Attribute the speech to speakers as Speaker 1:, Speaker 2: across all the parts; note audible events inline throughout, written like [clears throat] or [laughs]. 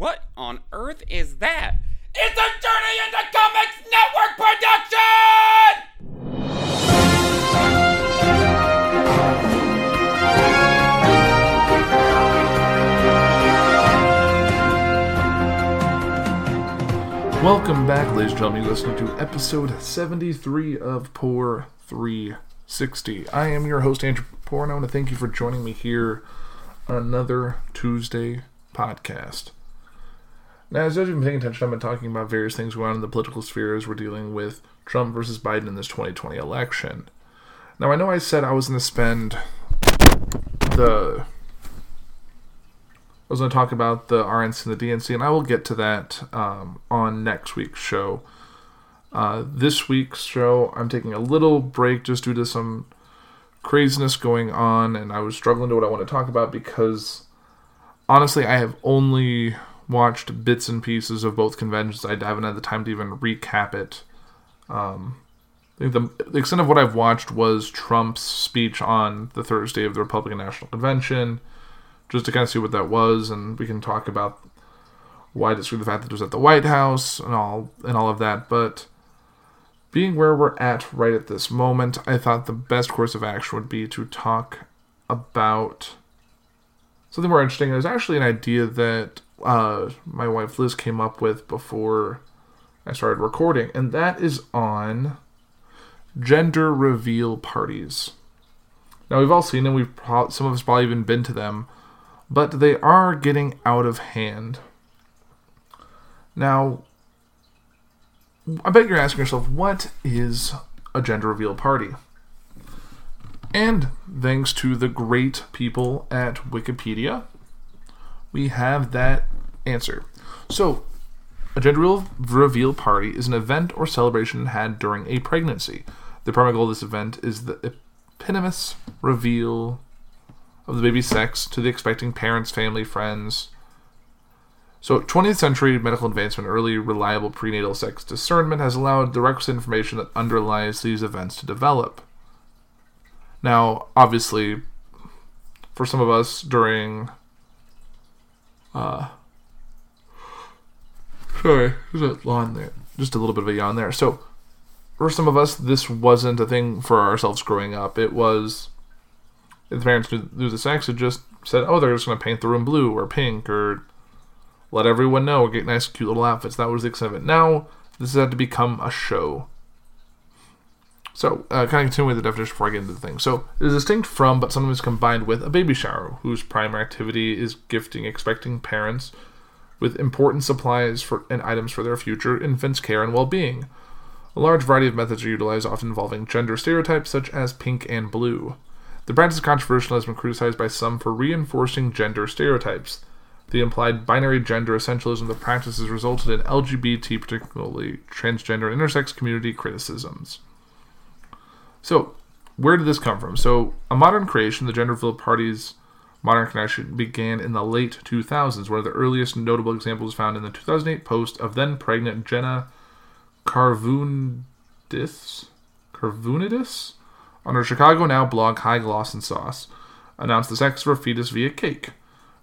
Speaker 1: What on earth is that? It's a Journey into Comics Network production!
Speaker 2: Welcome back, ladies and gentlemen. You're listening to episode 73 of Poor 360. I am your host, Andrew Poor, and I want to thank you for joining me here on another Tuesday podcast. Now, as you've been paying attention, I've been talking about various things going on in the political sphere as we're dealing with Trump versus Biden in this 2020 election. Now, I know I said I was going to spend the I was going to talk about the RNC and the DNC, and I will get to that um, on next week's show. Uh, this week's show, I'm taking a little break just due to some craziness going on, and I was struggling to what I want to talk about because honestly, I have only watched bits and pieces of both conventions. I haven't had the time to even recap it. Um, I think the, the extent of what I've watched was Trump's speech on the Thursday of the Republican National Convention just to kind of see what that was, and we can talk about why disagree the fact that it was at the White House and all and all of that. But being where we're at right at this moment, I thought the best course of action would be to talk about something more interesting. Was actually an idea that uh, my wife Liz came up with before I started recording, and that is on gender reveal parties. Now we've all seen them. We've pro- some of us probably even been to them but they are getting out of hand. Now, I bet you're asking yourself, what is a gender reveal party? And thanks to the great people at Wikipedia, we have that answer. So, a gender reveal party is an event or celebration had during a pregnancy. The primary goal of this event is the eponymous reveal of the baby's sex to the expecting parents, family, friends. So, 20th century medical advancement, early reliable prenatal sex discernment has allowed the requisite information that underlies these events to develop. Now, obviously, for some of us during. Uh, sorry, there's a yawn there. Just a little bit of a yawn there. So, for some of us, this wasn't a thing for ourselves growing up. It was the parents knew, the sex, had just said, "Oh, they're just going to paint the room blue or pink or let everyone know or get nice, cute little outfits." That was the extent of it. Now this has had to become a show. So, uh, kind of continue with the definition before I get into the thing. So, it is distinct from, but sometimes combined with, a baby shower, whose primary activity is gifting expecting parents with important supplies for and items for their future infant's care and well-being. A large variety of methods are utilized, often involving gender stereotypes such as pink and blue. The practice is controversial and has been criticized by some for reinforcing gender stereotypes. The implied binary gender essentialism of the practice has resulted in LGBT, particularly transgender and intersex community criticisms. So, where did this come from? So, a modern creation, the gender reveal party's modern connection began in the late 2000s. One of the earliest notable examples found in the 2008 post of then pregnant Jenna Karvunidis. Karvunidis? on her Chicago Now blog High Gloss and Sauce, announced the sex of her fetus via cake.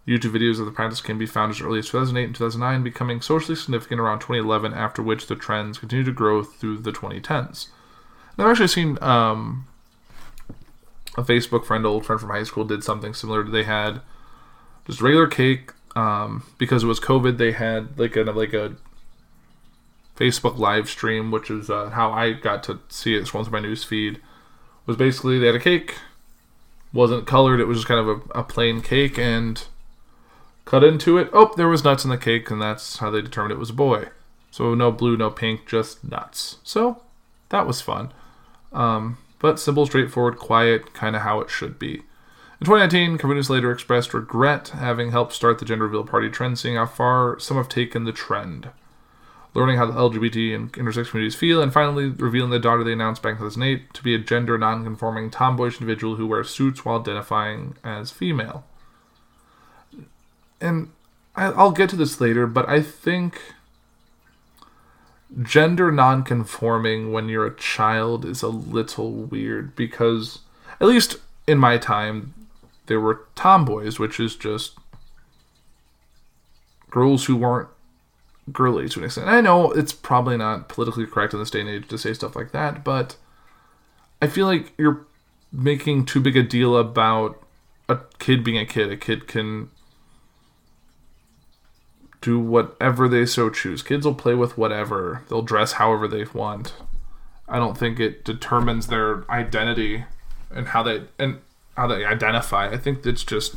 Speaker 2: YouTube videos of the practice can be found as early as 2008 and 2009, becoming socially significant around 2011, after which the trends continued to grow through the 2010s. I've actually seen um, a Facebook friend, old friend from high school, did something similar. They had just regular cake. Um, because it was COVID, they had like a like a Facebook live stream, which is uh, how I got to see it scrolling through my news feed was basically they had a cake, wasn't colored. It was just kind of a, a plain cake, and cut into it. Oh, there was nuts in the cake, and that's how they determined it was a boy. So no blue, no pink, just nuts. So that was fun. Um, but simple, straightforward, quiet, kind of how it should be. In 2019, Karvunidis later expressed regret having helped start the gender reveal party trend, seeing how far some have taken the trend. Learning how the LGBT and intersex communities feel, and finally revealing the daughter they announced back in 2008 to be a gender non-conforming tomboyish individual who wears suits while identifying as female. And I'll get to this later, but I think gender non-conforming when you're a child is a little weird because at least in my time there were tomboys which is just girls who weren't girly to an extent. I know it's probably not politically correct in this day and age to say stuff like that, but I feel like you're making too big a deal about a kid being a kid. A kid can do whatever they so choose. Kids will play with whatever. They'll dress however they want. I don't think it determines their identity and how they and how they identify. I think it's just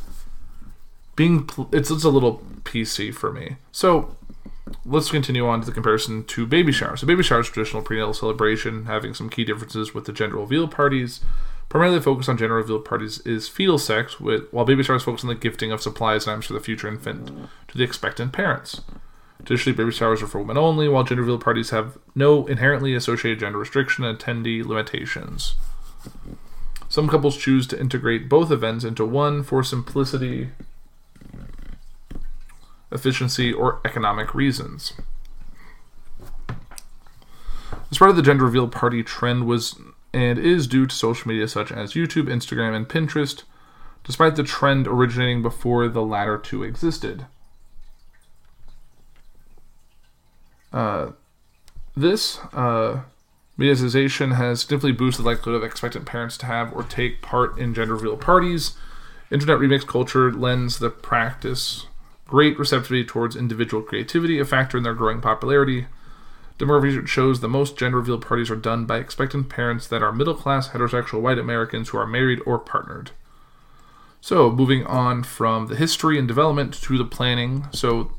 Speaker 2: being it's it's a little PC for me. So let's continue on to the comparison to baby showers. So baby showers, traditional prenatal celebration, having some key differences with the gender reveal parties. Primarily focused on gender reveal parties is fetal sex, with, while baby showers focus on the gifting of supplies and items for the future infant to the expectant parents. Traditionally, baby showers are for women only, while gender reveal parties have no inherently associated gender restriction and attendee limitations. Some couples choose to integrate both events into one for simplicity, efficiency, or economic reasons. The spread of the gender reveal party trend was and is due to social media such as YouTube, Instagram, and Pinterest, despite the trend originating before the latter two existed. Uh, this uh, mediatization has significantly boosted the likelihood of expectant parents to have or take part in gender reveal parties. Internet remix culture lends the practice great receptivity towards individual creativity, a factor in their growing popularity. Demographic research shows that most gender reveal parties are done by expectant parents that are middle class, heterosexual white Americans who are married or partnered. So, moving on from the history and development to the planning. So,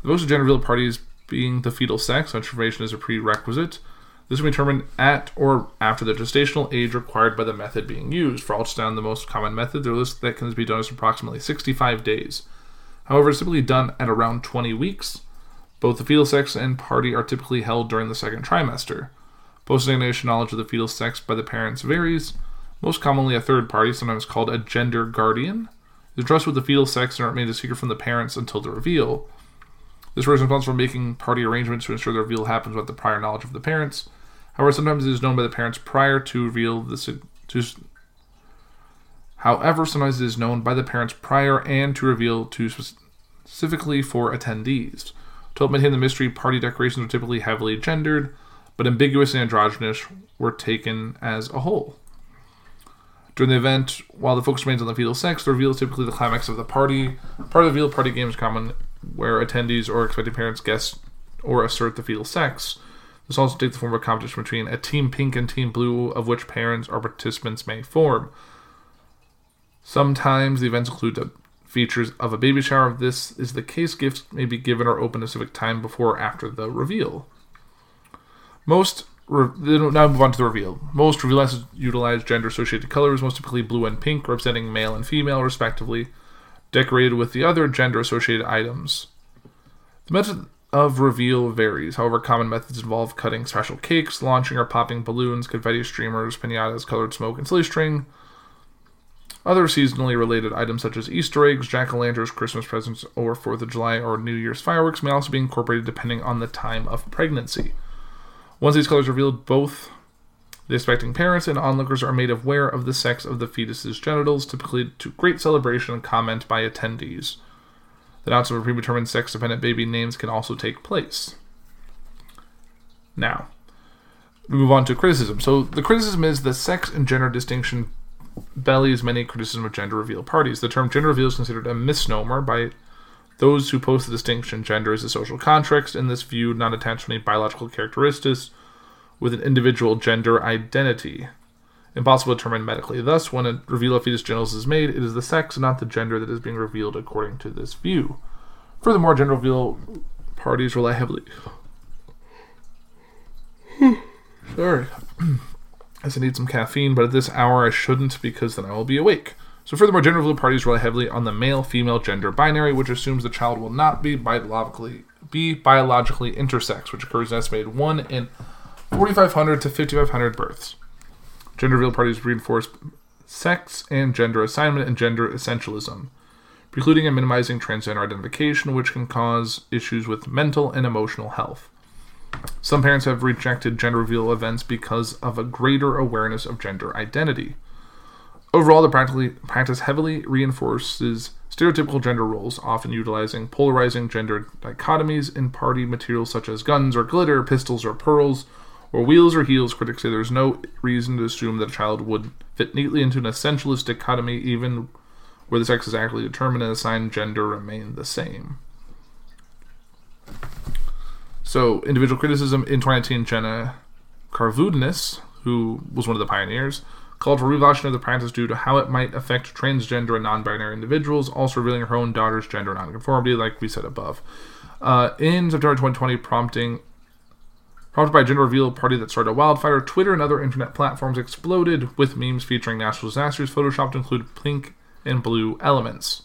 Speaker 2: the most gender reveal parties being the fetal sex, such information is a prerequisite. This will be determined at or after the gestational age required by the method being used. For ultrasound, the most common method, the list that can be done is approximately 65 days. However, it's typically done at around 20 weeks. Both the fetal sex and party are typically held during the second trimester. Post examination knowledge of the fetal sex by the parents varies. Most commonly, a third party, sometimes called a gender guardian, is trusted with the fetal sex and are made a secret from the parents until the reveal. This person is responsible for making party arrangements to ensure the reveal happens with the prior knowledge of the parents. However, sometimes it is known by the parents prior to reveal the to However, sometimes it is known by the parents prior and to reveal to specifically for attendees. To help maintain the mystery, party decorations are typically heavily gendered, but ambiguous and androgynous were taken as a whole. During the event, while the focus remains on the fetal sex, the reveal is typically the climax of the party. Part of the reveal party game is common where attendees or expected parents guess or assert the fetal sex. This also takes the form of a competition between a team pink and team blue, of which parents or participants may form. Sometimes the events include features of a baby shower. If this is the case, gifts may be given or opened a specific time before or after the reveal. Most now move on to the reveal. Most reveals utilize gender-associated colors, most typically blue and pink, representing male and female, respectively, decorated with the other gender-associated items. The method of reveal varies. However, common methods involve cutting special cakes, launching or popping balloons, confetti streamers, pinatas, colored smoke, and silly string, other seasonally related items such as Easter eggs, jack o' lanterns, Christmas presents, or 4th of July or New Year's fireworks may also be incorporated depending on the time of pregnancy. Once these colors are revealed, both the expecting parents and onlookers are made aware of the sex of the fetus's genitals, typically to great celebration and comment by attendees. The announcement of predetermined sex dependent baby names can also take place. Now, we move on to criticism. So, the criticism is the sex and gender distinction bellies many criticism of gender reveal parties. The term gender reveal is considered a misnomer by those who post the distinction gender is a social construct, in this view, not attached to any biological characteristics with an individual gender identity. Impossible to determine medically. Thus, when a reveal of fetus genitals is made, it is the sex, not the gender, that is being revealed according to this view. Furthermore, gender reveal parties rely heavily. Hmm. Sorry. [clears throat] as I need some caffeine, but at this hour I shouldn't because then I will be awake. So, furthermore, gender reveal parties rely heavily on the male female gender binary, which assumes the child will not be biologically be biologically intersex, which occurs an estimated 1 in 4,500 to 5,500 births. Gender reveal parties reinforce sex and gender assignment and gender essentialism, precluding and minimizing transgender identification, which can cause issues with mental and emotional health. Some parents have rejected gender reveal events because of a greater awareness of gender identity. Overall, the practice heavily reinforces stereotypical gender roles, often utilizing polarizing gender dichotomies in party materials such as guns or glitter, pistols or pearls, or wheels or heels. Critics say there's no reason to assume that a child would fit neatly into an essentialist dichotomy, even where the sex is actually determined and assigned gender remain the same. So, individual criticism in 2019, Jenna Karvoudnis, who was one of the pioneers, called for revolution of the practice due to how it might affect transgender and non-binary individuals, also revealing her own daughter's gender nonconformity, like we said above. Uh, in September 2020, prompting prompted by a gender reveal party that started a wildfire, Twitter and other internet platforms exploded with memes featuring natural disasters photoshopped to include pink and blue elements.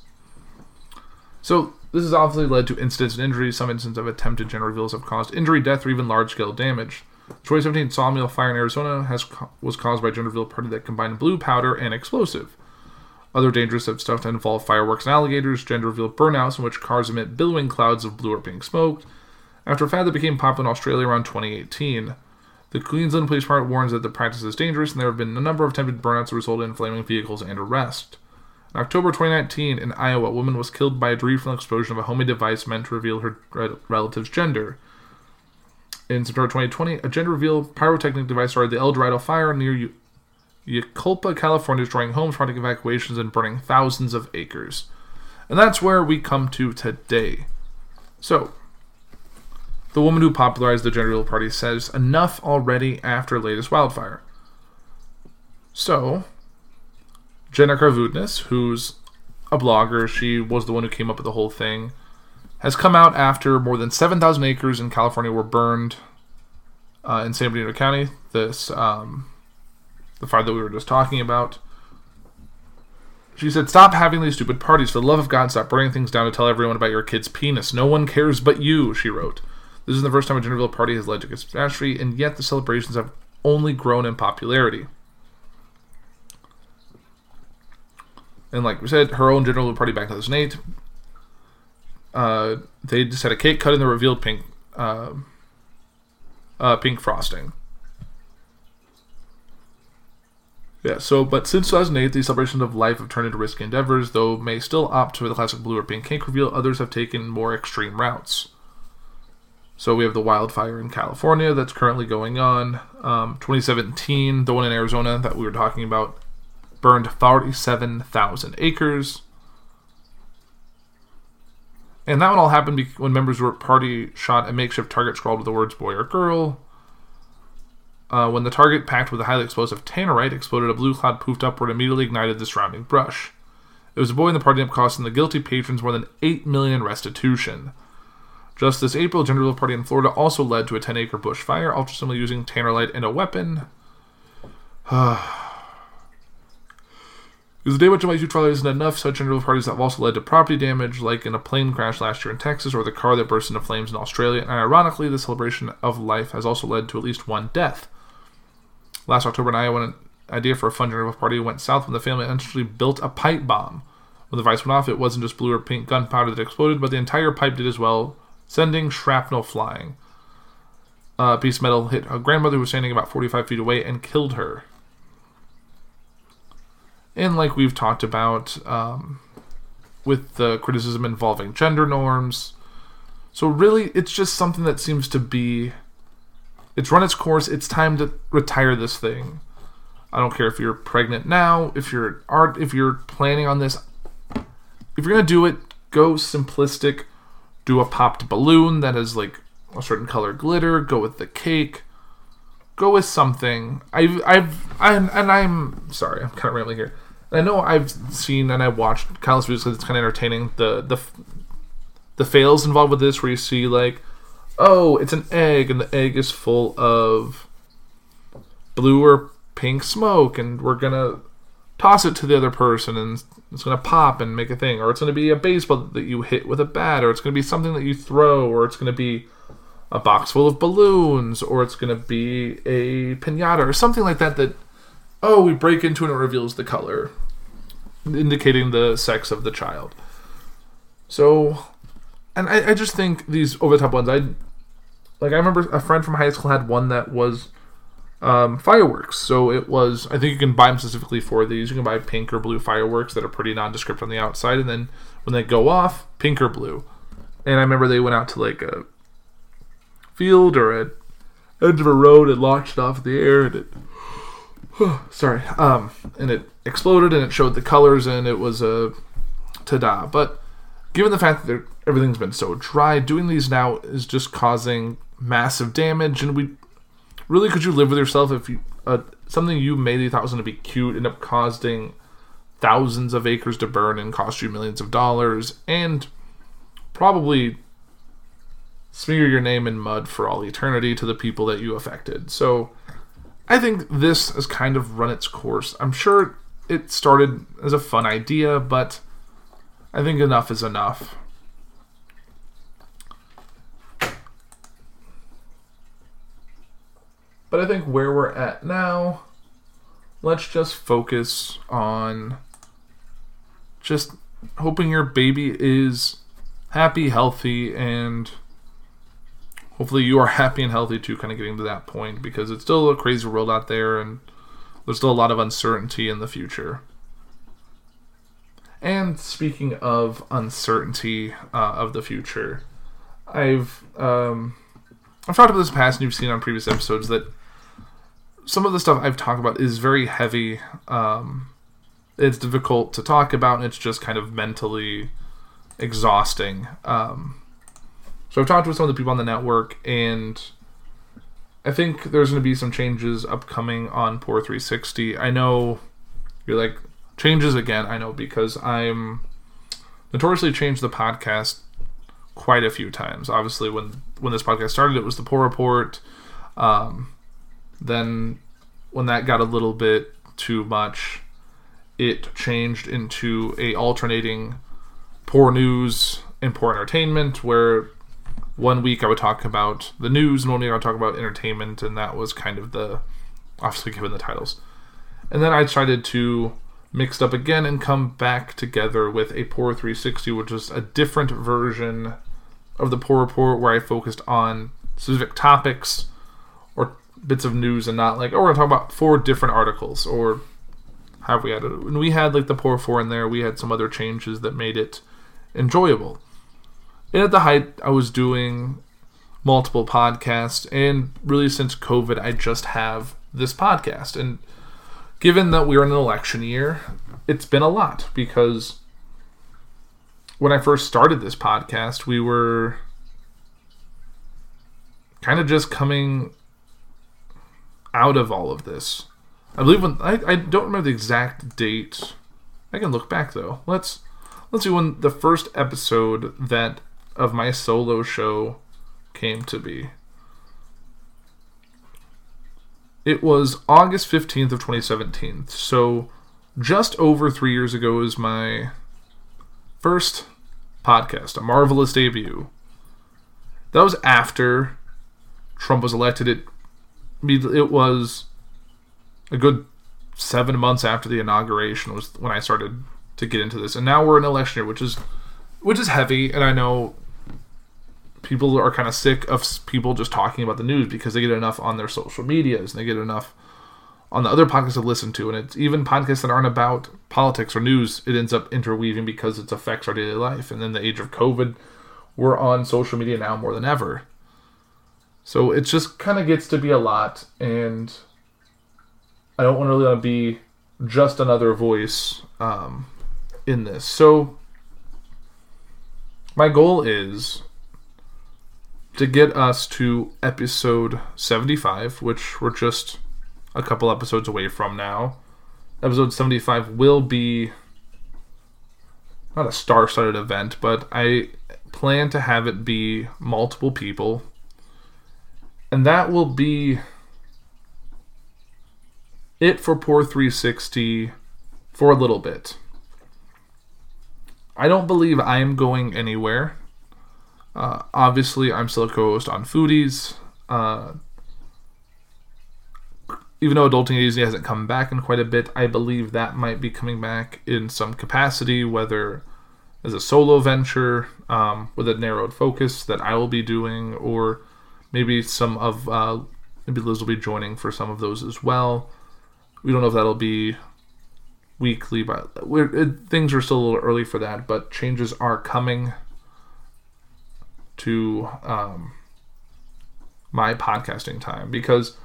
Speaker 2: So this has obviously led to incidents and injuries. Some instances of attempted gender reveals have caused injury, death, or even large-scale damage. The 2017 sawmill fire in Arizona has was caused by a gender reveal party that combined blue powder and explosive. Other dangerous stuff that involve fireworks and alligators, gender reveal burnouts in which cars emit billowing clouds of blue or pink smoke. After a fad that became popular in Australia around 2018, the Queensland Police Department warns that the practice is dangerous and there have been a number of attempted burnouts that resulted in flaming vehicles and arrest. In October 2019, in Iowa, a woman was killed by a the explosion of a homemade device meant to reveal her relative's gender. In September 2020, a gender reveal pyrotechnic device started the El Dorado fire near Yucaipa, California, destroying homes, prompting evacuations, and burning thousands of acres. And that's where we come to today. So, the woman who popularized the gender reveal party says enough already after latest wildfire. So, Jenna Karvoudnis, who's a blogger, she was the one who came up with the whole thing, has come out after more than 7,000 acres in California were burned uh, in San Bernardino County. This, um, the fire that we were just talking about. She said, Stop having these stupid parties. For the love of God, stop burning things down to tell everyone about your kid's penis. No one cares but you, she wrote. This is the first time a gender reveal party has led to catastrophe, and yet the celebrations have only grown in popularity. And like we said, her own general party back in 2008 uh, they just had a cake cut in the revealed pink uh, uh, pink frosting. Yeah, so, but since 2008, the celebrations of life have turned into risky endeavors, though may still opt for the classic blue or pink cake reveal, others have taken more extreme routes. So we have the wildfire in California that's currently going on. Um, 2017, the one in Arizona that we were talking about, burned 47,000 acres. And that one all happened when members of the party shot a makeshift target scrawled with the words boy or girl. Uh, when the target, packed with a highly explosive tannerite, exploded, a blue cloud poofed upward and immediately ignited the surrounding brush. It was a boy in the party up costing the guilty patrons more than 8 million in restitution. Just this April, gender reveal party in Florida also led to a 10 acre bushfire, ultimately using tannerite and a weapon. [sighs] Because the much of my youth father isn't enough, such gender parties have also led to property damage, like in a plane crash last year in Texas or the car that burst into flames in Australia, and ironically, the celebration of life has also led to at least one death. Last October in Iowa, an idea for a fun gender party went south when the family eventually built a pipe bomb. When the device went off, it wasn't just blue or pink gunpowder that exploded, but the entire pipe did as well, sending shrapnel flying. A piece of metal hit a grandmother who was standing about 45 feet away and killed her and like we've talked about um, with the criticism involving gender norms. So really, it's just something that seems to be. It's run its course. It's time to retire this thing. I don't care if you're pregnant now, if you're art, if you're planning on this. If you're gonna do it, go simplistic. Do a popped balloon that has like a certain color glitter. Go with the cake. Go with something. I've, I've, I'm, and I'm sorry, I'm kind of rambling here. I know I've seen and I watched countless videos because it's kind of entertaining. The the the fails involved with this, where you see like, oh, it's an egg, and the egg is full of blue or pink smoke, and we're gonna toss it to the other person, and it's gonna pop and make a thing, or it's gonna be a baseball that you hit with a bat, or it's gonna be something that you throw, or it's gonna be a box full of balloons, or it's gonna be a pinata, or something like that that oh, we break into and it reveals the color, indicating the sex of the child. So, and I, I just think these over the top ones, I like. I remember a friend from high school had one that was um, fireworks. So it was, I think you can buy them specifically for these. You can buy pink or blue fireworks that are pretty nondescript on the outside, and then when they go off, pink or blue. And I remember they went out to like a field or a edge of a road and launched off the air, and it, [sighs] sorry, um, and it exploded and it showed the colors, and it was a ta-da. But given the fact that everything's been so dry, doing these now is just causing massive damage, and we really could you live with yourself if you uh, something you maybe thought was going to be cute end up causing thousands of acres to burn and cost you millions of dollars and probably smear your name in mud for all eternity to the people that you affected. So I think this has kind of run its course. I'm sure it started as a fun idea, but I think enough is enough. But I think where we're at now, let's just focus on just hoping your baby is happy, healthy, and hopefully you are happy and healthy too, kind of getting to that point because it's still a crazy world out there and there's still a lot of uncertainty in the future. And speaking of uncertainty uh, of the future, I've um, I've talked about this past, and you've seen on previous episodes that some of the stuff I've talked about is very heavy. Um, it's difficult to talk about, and it's just kind of mentally exhausting. Um, so I've talked with some of the people on the network, and I think there's going to be some changes upcoming on Poor 360. I know you're like changes again. I know because I'm notoriously changed the podcast quite a few times. Obviously, when when this podcast started, it was the Poor Report. Um, then, when that got a little bit too much, it changed into a alternating poor news and poor entertainment, where one week I would talk about the news, and one week I would talk about entertainment, and that was kind of the obviously given the titles. And then I decided to mixed up again and come back together with a Poor 360, which is a different version of the Poor Report where I focused on specific topics or bits of news and not like, oh, we're going to talk about four different articles or have we it? When we had like the Poor Four in there, we had some other changes that made it enjoyable. And at the height, I was doing multiple podcasts, and really since COVID, I just have this podcast. And given that we're in an election year, it's been a lot because when I first started this podcast, we were kind of just coming out of all of this. I believe when I, I don't remember the exact date. I can look back though. Let's let's see when the first episode that of my solo show came to be. It was August 15th of 2017. So just over 3 years ago is my first podcast, a marvelous debut. That was after Trump was elected. It it was a good seven months after the inauguration was when I started to get into this, and now we're in election year, which is which is heavy. And I know people are kind of sick of people just talking about the news because they get enough on their social medias and they get enough on the other podcasts to listen to, and it's even podcasts that aren't about politics or news. It ends up interweaving because it affects our daily life. And then the age of COVID, we're on social media now more than ever. So it just kind of gets to be a lot, and I don't want to really be just another voice um, in this. So my goal is to get us to episode 75, which we're just a couple episodes away from now. Episode 75 will be not a star studded event, but I plan to have it be multiple people and that will be it for Poor 360 for a little bit. I don't believe I am going anywhere. Uh, obviously, I'm still a co host on Foodies. Uh, even though Adulting Easy hasn't come back in quite a bit, I believe that might be coming back in some capacity, whether as a solo venture um, with a narrowed focus that I will be doing, or maybe some of uh, maybe Liz will be joining for some of those as well. We don't know if that'll be weekly, but it, things are still a little early for that. But changes are coming to um, my podcasting time because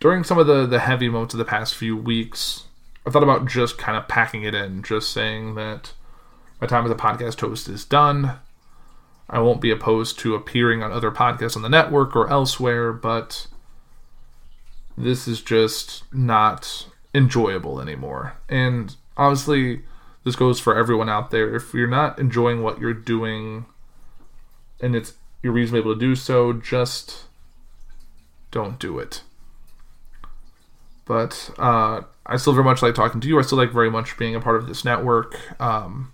Speaker 2: during some of the the heavy moments of the past few weeks, I thought about just kind of packing it in, just saying that my time as a podcast host is done. I won't be opposed to appearing on other podcasts on the network or elsewhere, but this is just not enjoyable anymore. And obviously, this goes for everyone out there. If you're not enjoying what you're doing and it's you're reasonably able to do so, just don't do it. But uh, I still very much like talking to you. I still like very much being a part of this network. Um,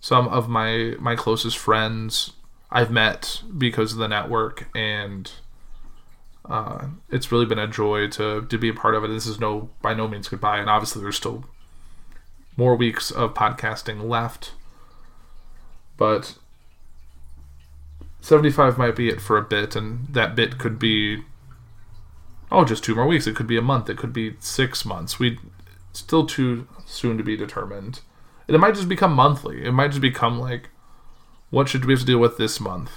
Speaker 2: some of my my closest friends I've met because of the network, and uh, it's really been a joy to to be a part of it. This is no by no means goodbye, and obviously there's still more weeks of podcasting left, but 75 might be it for a bit, and that bit could be oh, just two more weeks. It could be a month. It could be six months. We still too soon to be determined. And it might just become monthly. It might just become like, what should we have to deal with this month?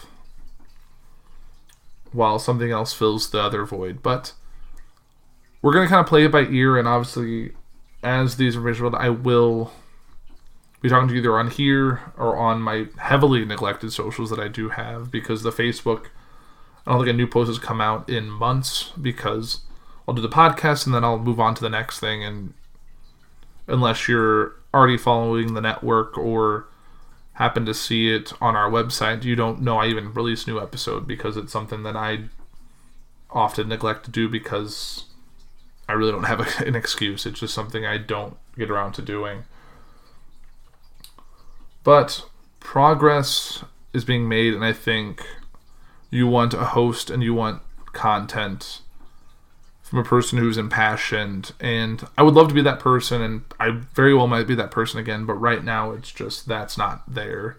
Speaker 2: While something else fills the other void. But we're gonna kind of play it by ear, and obviously, as these are visual, I will be talking to you either on here or on my heavily neglected socials that I do have because the Facebook I don't think a new post has come out in months because I'll do the podcast and then I'll move on to the next thing. And unless you're already following the network or happen to see it on our website, you don't know I even release new episode because it's something that I often neglect to do because I really don't have [laughs] an excuse. It's just something I don't get around to doing. But progress is being made, and I think you want a host and you want content from a person who's impassioned and I would love to be that person and I very well might be that person again but right now it's just that's not there.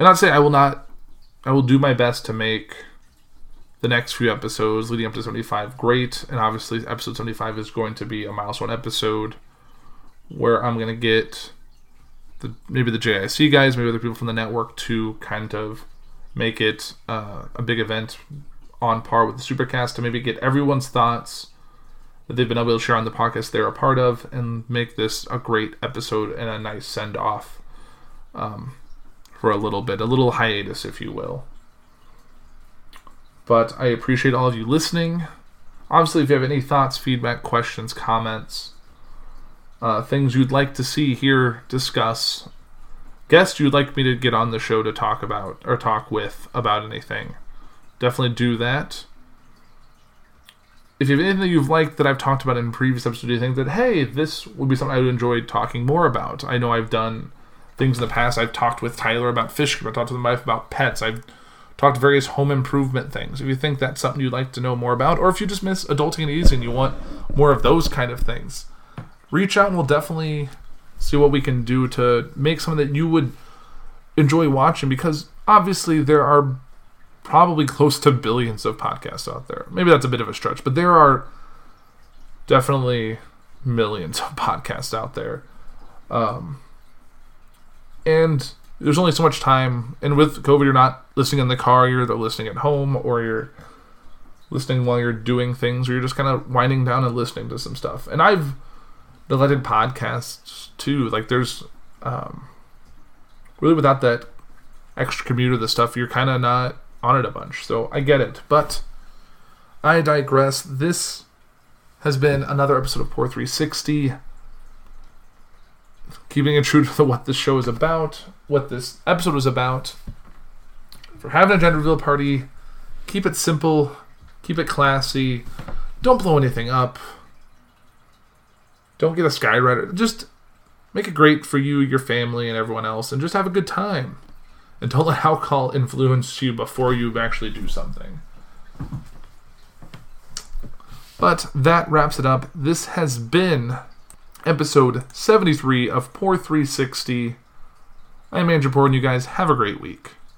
Speaker 2: And I'd say I will not I will do my best to make the next few episodes leading up to 75 great and obviously episode 75 is going to be a milestone episode where I'm going to get the maybe the JIC guys, maybe other people from the network to kind of make it uh, a big event on par with the Supercast to maybe get everyone's thoughts that they've been able to share on the podcast they're a part of and make this a great episode and a nice send off um, for a little bit, a little hiatus, if you will. But I appreciate all of you listening. Obviously, if you have any thoughts, feedback, questions, comments, uh, things you'd like to see here, discuss, guest you'd like me to get on the show to talk about or talk with about anything, definitely do that. If you have anything that you've liked that I've talked about in previous episodes, you think that hey, this would be something I would enjoy talking more about. I know I've done things in the past. I've talked with Tyler about fish. I've talked to my wife about pets. I've talked various home improvement things. If you think that's something you'd like to know more about, or if you just miss adulting and easy and you want more of those kind of things, reach out and we'll definitely see what we can do to make something that you would enjoy watching because obviously there are probably close to billions of podcasts out there. Maybe that's a bit of a stretch, but there are definitely millions of [laughs] podcasts out there. Um, and there's only so much time. And with COVID, you're not listening in the car, you're either listening at home or you're listening while you're doing things, or you're just kind of winding down and listening to some stuff. And I've neglected podcasts too. Like there's um, really without that extra commuter, the stuff you're kind of not on it a bunch. So I get it, but I digress. This has been another episode of Poor 360. Keeping it true to what this show is about, what this episode was about. For having a gender reveal party, keep it simple, keep it classy, don't blow anything up. Don't get a skywriter. Just make it great for you, your family, and everyone else, and just have a good time. And don't let alcohol influence you before you actually do something. But that wraps it up. This has been episode 73 of Poor 360. I'm Andrew Poor, and you guys have a great week.